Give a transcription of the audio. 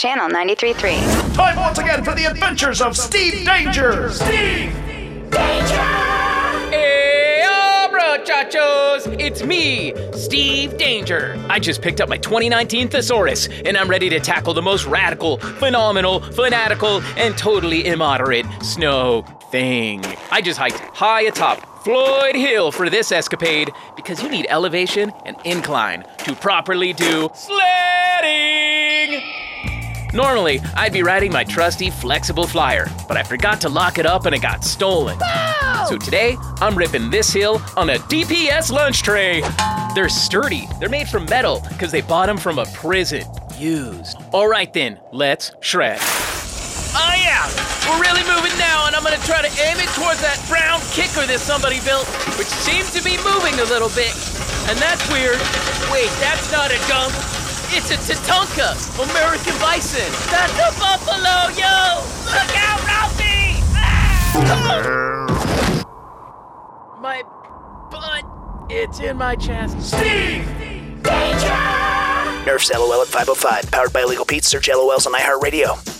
Channel 93.3. Time once again for the adventures of Steve Danger. Steve Danger! Hey, muchachos! It's me, Steve Danger. I just picked up my 2019 Thesaurus, and I'm ready to tackle the most radical, phenomenal, fanatical, and totally immoderate snow thing. I just hiked high atop Floyd Hill for this escapade because you need elevation and incline to properly do sledding. Normally, I'd be riding my trusty flexible flyer, but I forgot to lock it up and it got stolen. So today, I'm ripping this hill on a DPS lunch tray. They're sturdy, they're made from metal because they bought them from a prison. Used. All right then, let's shred. Oh yeah, we're really moving now, and I'm gonna try to aim it towards that brown kicker that somebody built, which seems to be moving a little bit. And that's weird. Wait, that's not a gunk. It's a Tatanka, American bison. That's a buffalo, yo! Look out, Ralphie! Ah! My butt, it's in my chest. Steve Danger! Nerf's LOL at 505, powered by Illegal Pete. Search LOLs on iHeartRadio.